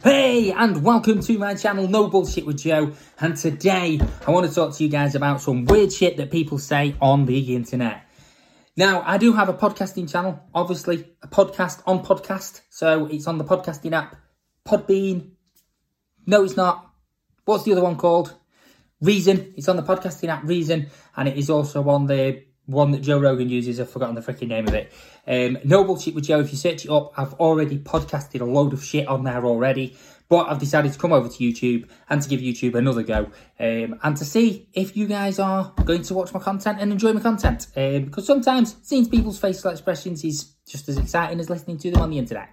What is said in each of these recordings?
Hey, and welcome to my channel, No Bullshit with Joe. And today, I want to talk to you guys about some weird shit that people say on the internet. Now, I do have a podcasting channel, obviously, a podcast on podcast. So it's on the podcasting app, Podbean. No, it's not. What's the other one called? Reason. It's on the podcasting app, Reason. And it is also on the one that Joe Rogan uses. I've forgotten the freaking name of it. Um, no bullshit with Joe. If you search it up, I've already podcasted a load of shit on there already. But I've decided to come over to YouTube and to give YouTube another go um, and to see if you guys are going to watch my content and enjoy my content. Um, because sometimes seeing people's facial expressions is just as exciting as listening to them on the internet.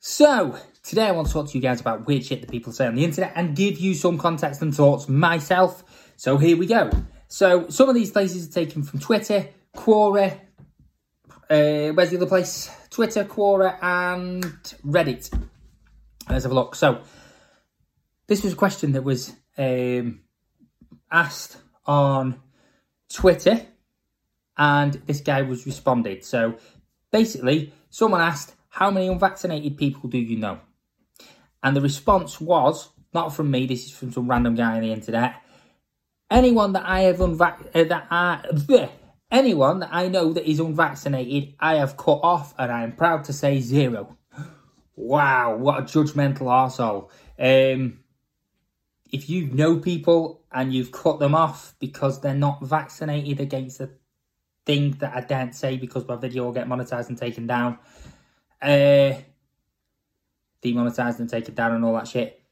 So, today I want to talk to you guys about weird shit that people say on the internet and give you some context and thoughts myself. So, here we go. So some of these places are taken from Twitter, Quora, uh, where's the other place? Twitter, Quora, and Reddit. Let's have a look. So this was a question that was um, asked on Twitter, and this guy was responded. So basically, someone asked, "How many unvaccinated people do you know?" And the response was not from me. This is from some random guy on the internet anyone that I have unvac uh, that I bleh, anyone that I know that is unvaccinated, I have cut off, and I am proud to say zero. Wow, what a judgmental arsehole. Um, if you know people and you've cut them off because they're not vaccinated against a thing that I daren't say because my video will get monetized and taken down, uh, demonetized and taken down and all that shit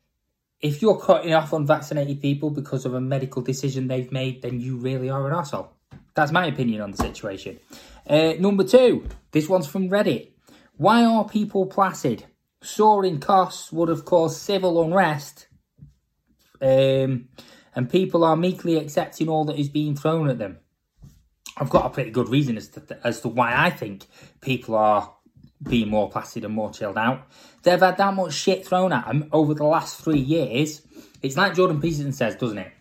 if you're cutting off unvaccinated people because of a medical decision they've made, then you really are an asshole. That's my opinion on the situation. Uh, number two, this one's from Reddit. Why are people placid? Soaring costs would have caused civil unrest, um, and people are meekly accepting all that is being thrown at them. I've got a pretty good reason as to, as to why I think people are being more placid and more chilled out. They've had that much shit thrown at them over the last three years. It's like Jordan Peterson says, doesn't it?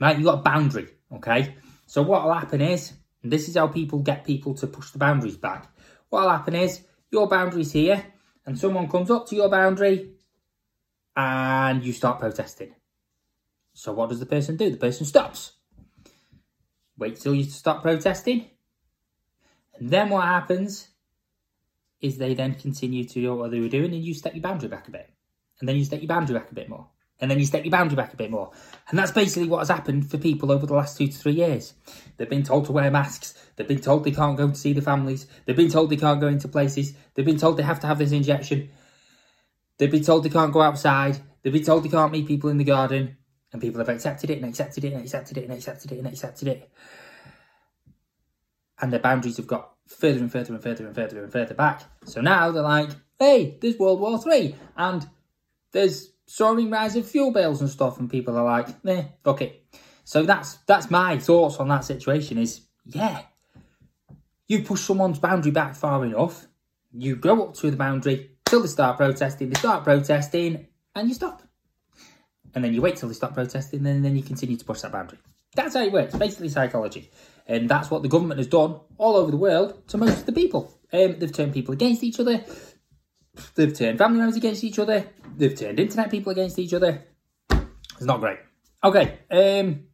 Right, you got a boundary, okay? So what'll happen is, this is how people get people to push the boundaries back. What'll happen is, your boundary's here, and someone comes up to your boundary, and you start protesting. So what does the person do? The person stops. Wait till you stop protesting. And then what happens is they then continue to do what they were doing and you step your boundary back a bit. And then you step your boundary back a bit more. And then you step your boundary back a bit more. And that's basically what has happened for people over the last two to three years. They've been told to wear masks. They've been told they can't go to see the families. They've been told they can't go into places. They've been told they have to have this injection. They've been told they can't go outside. They've been told they can't meet people in the garden. And people have accepted it and accepted it and accepted it and accepted it and accepted it. And their boundaries have got further and further and further and further and further back. So now they're like, hey, there's World War Three, and there's soaring rise of fuel bills and stuff, and people are like, eh, fuck it. So that's that's my thoughts on that situation. Is yeah, you push someone's boundary back far enough, you go up to the boundary till they start protesting. They start protesting, and you stop. And then you wait till they stop protesting, and then you continue to push that boundary. That's how it works. Basically, psychology. And that's what the government has done all over the world to most of the people. Um, they've turned people against each other. They've turned family members against each other. They've turned internet people against each other. It's not great. Okay. Um,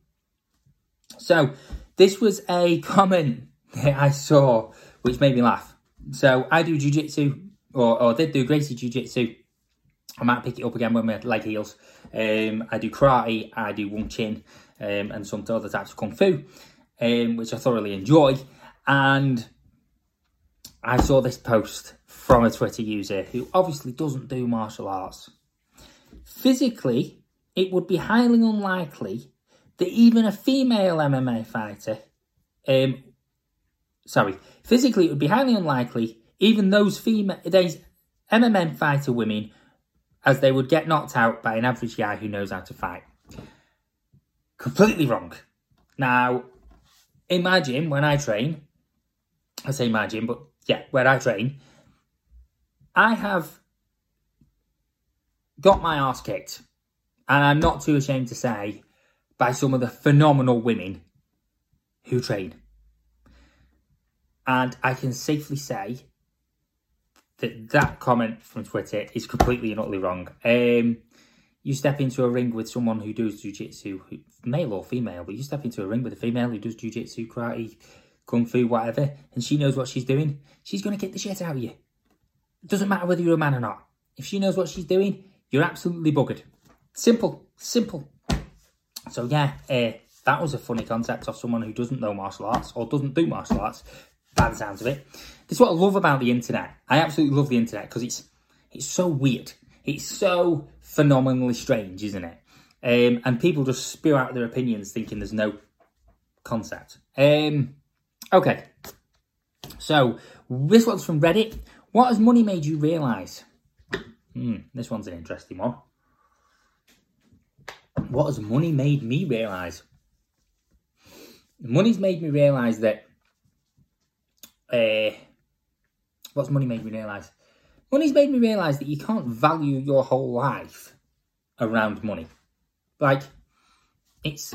so this was a comment that I saw which made me laugh. So I do jujitsu, or, or did do Gracie jujitsu. I might pick it up again when we're leg heels. Um, I do karate, I do Wing Chun, um, and some other types of kung fu um, which I thoroughly enjoy. And I saw this post from a Twitter user who obviously doesn't do martial arts. Physically, it would be highly unlikely that even a female MMA fighter, um, sorry, physically it would be highly unlikely even those female, those MMA fighter women, as they would get knocked out by an average guy who knows how to fight. Completely wrong. Now, imagine when I train, I say imagine, but yeah, where I train, I have got my ass kicked, and I'm not too ashamed to say, by some of the phenomenal women who train. And I can safely say that that comment from Twitter is completely and utterly wrong. Um, you step into a ring with someone who does jiu-jitsu, male or female, but you step into a ring with a female who does jiu-jitsu, karate, kung fu, whatever, and she knows what she's doing, she's going to kick the shit out of you. It doesn't matter whether you're a man or not. If she knows what she's doing, you're absolutely buggered. Simple, simple. So yeah, uh, that was a funny concept of someone who doesn't know martial arts or doesn't do martial arts, by the sounds of it. This is what I love about the internet. I absolutely love the internet because it's it's so weird. It's so phenomenally strange, isn't it? Um, and people just spew out their opinions thinking there's no concept. Um, okay, so this one's from Reddit. What has money made you realise? Hmm, this one's an interesting one. What has money made me realise? Money's made me realise that. Uh, what's money made me realise? Money's made me realise that you can't value your whole life around money. Like, it's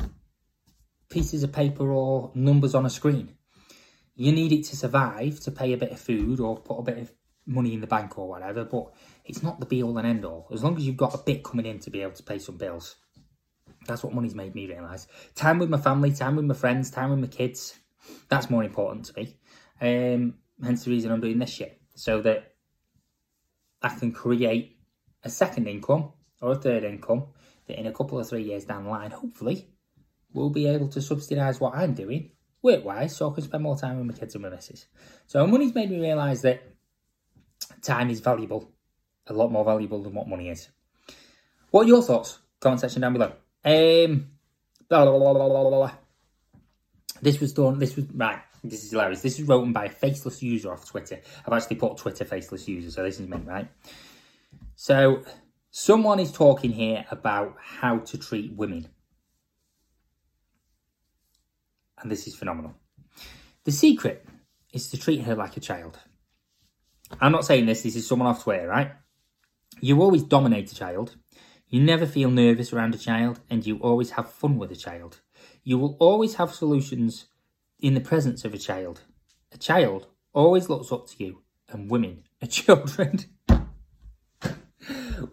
pieces of paper or numbers on a screen. You need it to survive, to pay a bit of food or put a bit of money in the bank or whatever, but it's not the be all and end all. As long as you've got a bit coming in to be able to pay some bills. That's what money's made me realise. Time with my family, time with my friends, time with my kids. That's more important to me. Um, hence the reason I'm doing this shit. So that I can create a second income or a third income that in a couple of three years down the line, hopefully, will be able to subsidise what I'm doing work-wise so I can spend more time with my kids and my missus. So money's made me realise that time is valuable, a lot more valuable than what money is. What are your thoughts? Comment section down below. Um, blah, blah, blah, blah, blah, blah. This was done, this was, right, this is hilarious. This is written by a faceless user off Twitter. I've actually put Twitter faceless user, so this is me, right? So, someone is talking here about how to treat women. And this is phenomenal. The secret is to treat her like a child. I'm not saying this, this is someone off Twitter, right? You always dominate a child. You never feel nervous around a child, and you always have fun with a child. You will always have solutions in the presence of a child. A child always looks up to you, and women are children.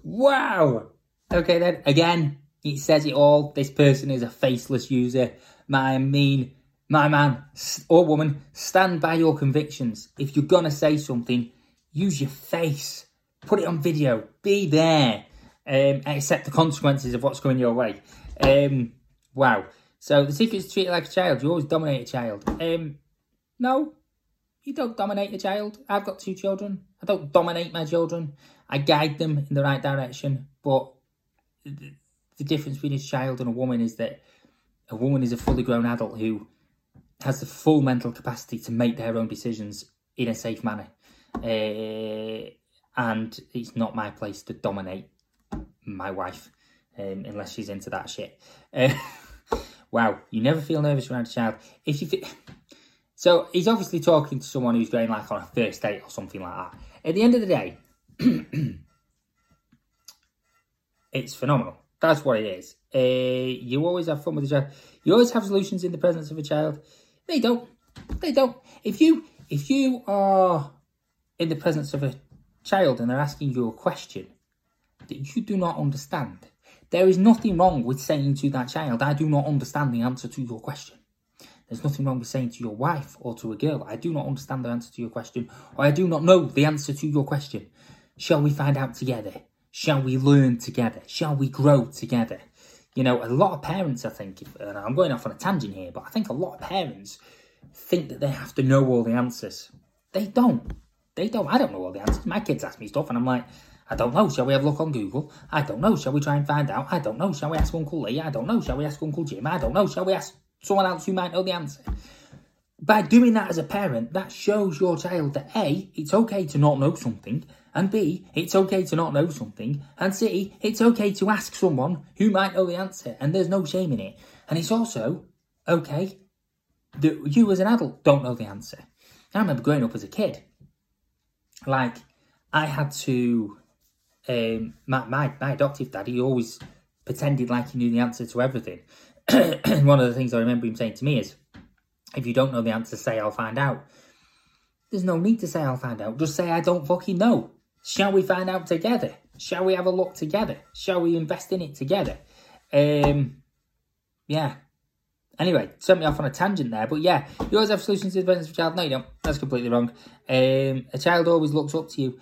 wow! Okay, then, again, it says it all. This person is a faceless user. My mean, my man or woman, stand by your convictions. If you're gonna say something, use your face. Put it on video. Be there. Um, accept the consequences of what's going your way. Um, wow. So the secret is treat it like a child. You always dominate a child. Um, no, you don't dominate a child. I've got two children. I don't dominate my children. I guide them in the right direction. But the, the difference between a child and a woman is that a woman is a fully grown adult who has the full mental capacity to make their own decisions in a safe manner. Uh, and it's not my place to dominate my wife um, unless she's into that shit. Uh, wow, you never feel nervous around a child. If you. So he's obviously talking to someone who's going like on a first date or something like that. At the end of the day, it's phenomenal. That's what it is. Uh, you always have fun with a child. You always have solutions in the presence of a child. They don't. They don't. If you if you are in the presence of a child and they're asking you a question that you do not understand, there is nothing wrong with saying to that child, I do not understand the answer to your question. There's nothing wrong with saying to your wife or to a girl, I do not understand the answer to your question, or I do not know the answer to your question. Shall we find out together? Shall we learn together? Shall we grow together? You know, a lot of parents, I think, and I'm going off on a tangent here, but I think a lot of parents think that they have to know all the answers. They don't. They don't. I don't know all the answers. My kids ask me stuff, and I'm like, I don't know. Shall we have a look on Google? I don't know. Shall we try and find out? I don't know. Shall we ask Uncle Lee? I don't know. Shall we ask Uncle Jim? I don't know. Shall we ask someone else who might know the answer? By doing that as a parent, that shows your child that A, it's okay to not know something, and B, it's okay to not know something, and C, it's okay to ask someone who might know the answer, and there's no shame in it. And it's also okay that you as an adult don't know the answer. I remember growing up as a kid, like, I had to um, my, my, my adoptive dad, he always pretended like he knew the answer to everything. One of the things I remember him saying to me is, if you don't know the answer, say I'll find out. there's no need to say I'll find out. Just say I don't fucking know. Shall we find out together? Shall we have a look together? Shall we invest in it together? Um, yeah. Anyway, sent me off on a tangent there, but yeah, you always have solutions to the events of a child. No, you don't. That's completely wrong. Um, a child always looks up to you.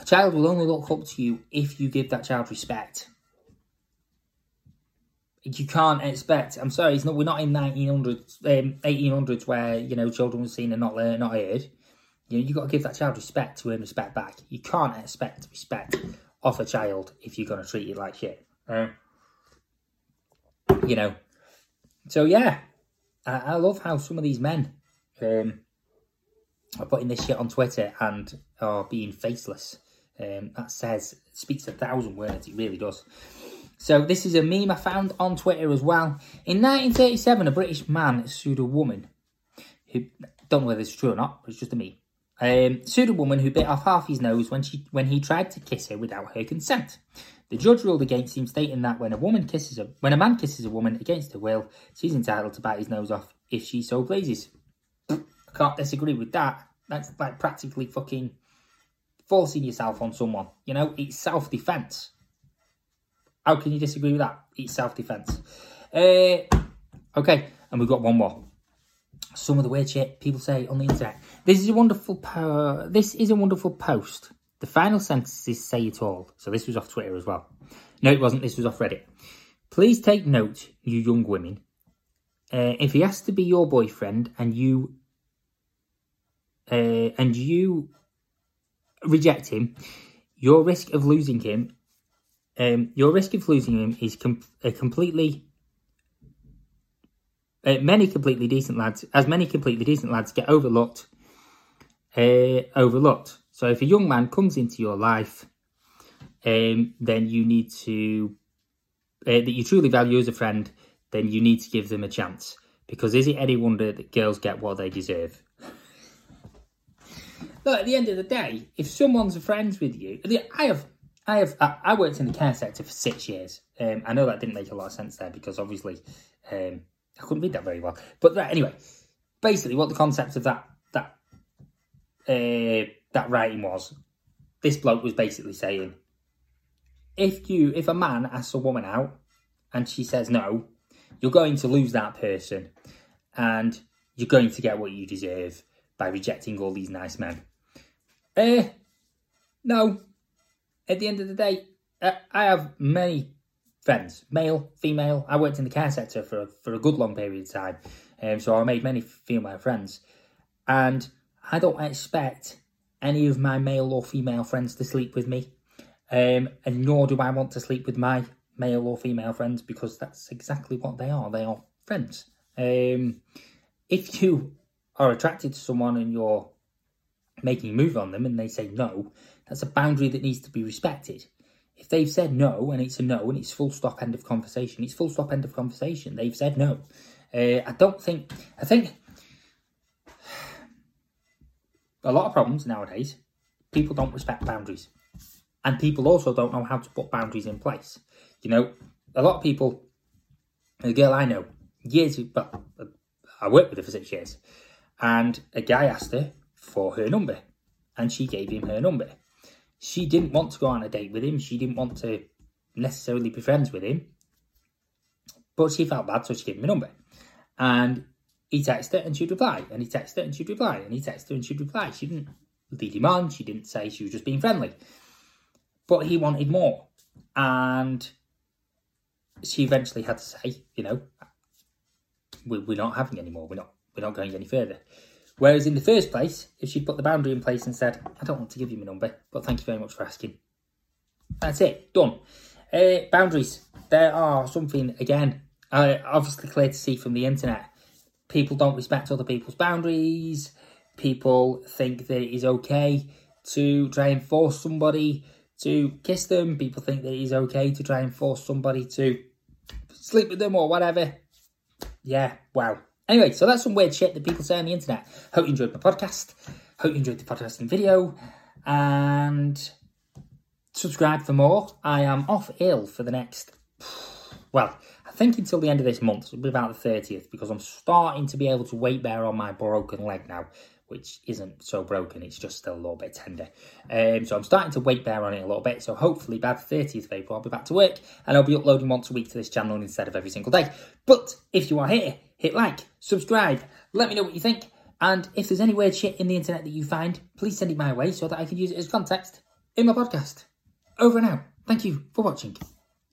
A child will only look up to you if you give that child respect. You can't expect. I'm sorry, it's not. We're not in 1900s, um, 1800s, where you know children were seen and not learned, not heard. You know, you got to give that child respect to earn respect back. You can't expect respect off a child if you're going to treat it like shit. Uh, you know. So yeah, I, I, love how some of these men um, are putting this shit on Twitter and are being faceless. Um, that says speaks a thousand words. It really does. So this is a meme I found on Twitter as well. In 1937, a British man sued a woman who don't know whether it's true or not. But it's just a meme. Um, sued a woman who bit off half his nose when she when he tried to kiss her without her consent. The judge ruled against him, stating that when a woman kisses a when a man kisses a woman against her will, she's entitled to bite his nose off if she so pleases. I can't disagree with that. That's like practically fucking forcing yourself on someone. You know, it's self defense. How can you disagree with that? It's self defense. Uh, okay, and we've got one more some of the weird shit people say on the internet. This is a wonderful po- this is a wonderful post. The final sentences say it all. So this was off Twitter as well. No, it wasn't. This was off Reddit. Please take note, you young women. Uh, if he has to be your boyfriend and you uh, and you reject him, your risk of losing him, um, your risk of losing him is com- completely uh, many completely decent lads, as many completely decent lads get overlooked, uh, overlooked. So if a young man comes into your life, um, then you need to uh, that you truly value as a friend, then you need to give them a chance. Because is it any wonder that girls get what they deserve? Look, at the end of the day, if someone's friends with you, I have, I have, I worked in the care sector for six years. Um, I know that didn't make a lot of sense there because obviously, um, I couldn't read that very well. But right, anyway, basically, what the concept of that that uh, that writing was, this bloke was basically saying, if you if a man asks a woman out and she says no, you're going to lose that person, and you're going to get what you deserve by rejecting all these nice men. Uh, no. At the end of the day, uh, I have many friends, male, female. I worked in the care sector for for a good long period of time, um, so I made many female friends, and I don't expect any of my male or female friends to sleep with me, um, and nor do I want to sleep with my male or female friends because that's exactly what they are. They are friends. Um, if you are attracted to someone and you're making a move on them and they say no, that's a boundary that needs to be respected. If they've said no and it's a no and it's full stop end of conversation, it's full stop end of conversation. They've said no. Uh, I don't think, I think a lot of problems nowadays, people don't respect boundaries. And people also don't know how to put boundaries in place. You know, a lot of people, a girl I know, years, but I worked with her for six years, and a guy asked her for her number, and she gave him her number she didn't want to go on a date with him. She didn't want to necessarily be friends with him. But she felt bad, so she gave him a number. And he texted her and she'd reply. And he texted her and she'd reply. And he texted her and she'd reply. She didn't lead him on. She didn't say she was just being friendly. But he wanted more. And she eventually had to say, you know, we're not having any more. We're not, we're not going any further. Whereas in the first place, if she'd put the boundary in place and said, I don't want to give you my number, but thank you very much for asking. That's it, done. Uh, boundaries. There are something, again, uh, obviously clear to see from the internet. People don't respect other people's boundaries. People think that it is okay to try and force somebody to kiss them. People think that it is okay to try and force somebody to sleep with them or whatever. Yeah, wow. Anyway, so that's some weird shit that people say on the internet. Hope you enjoyed my podcast. Hope you enjoyed the podcast and video. And subscribe for more. I am off ill for the next, well, I think until the end of this month. It'll be about the 30th because I'm starting to be able to weight bear on my broken leg now, which isn't so broken. It's just still a little bit tender. Um, so I'm starting to weight bear on it a little bit. So hopefully by the 30th of April, I'll be back to work and I'll be uploading once a week to this channel instead of every single day. But if you are here, hit like, subscribe, let me know what you think. And if there's any weird shit in the internet that you find, please send it my way so that I can use it as context in my podcast. Over and out. Thank you for watching.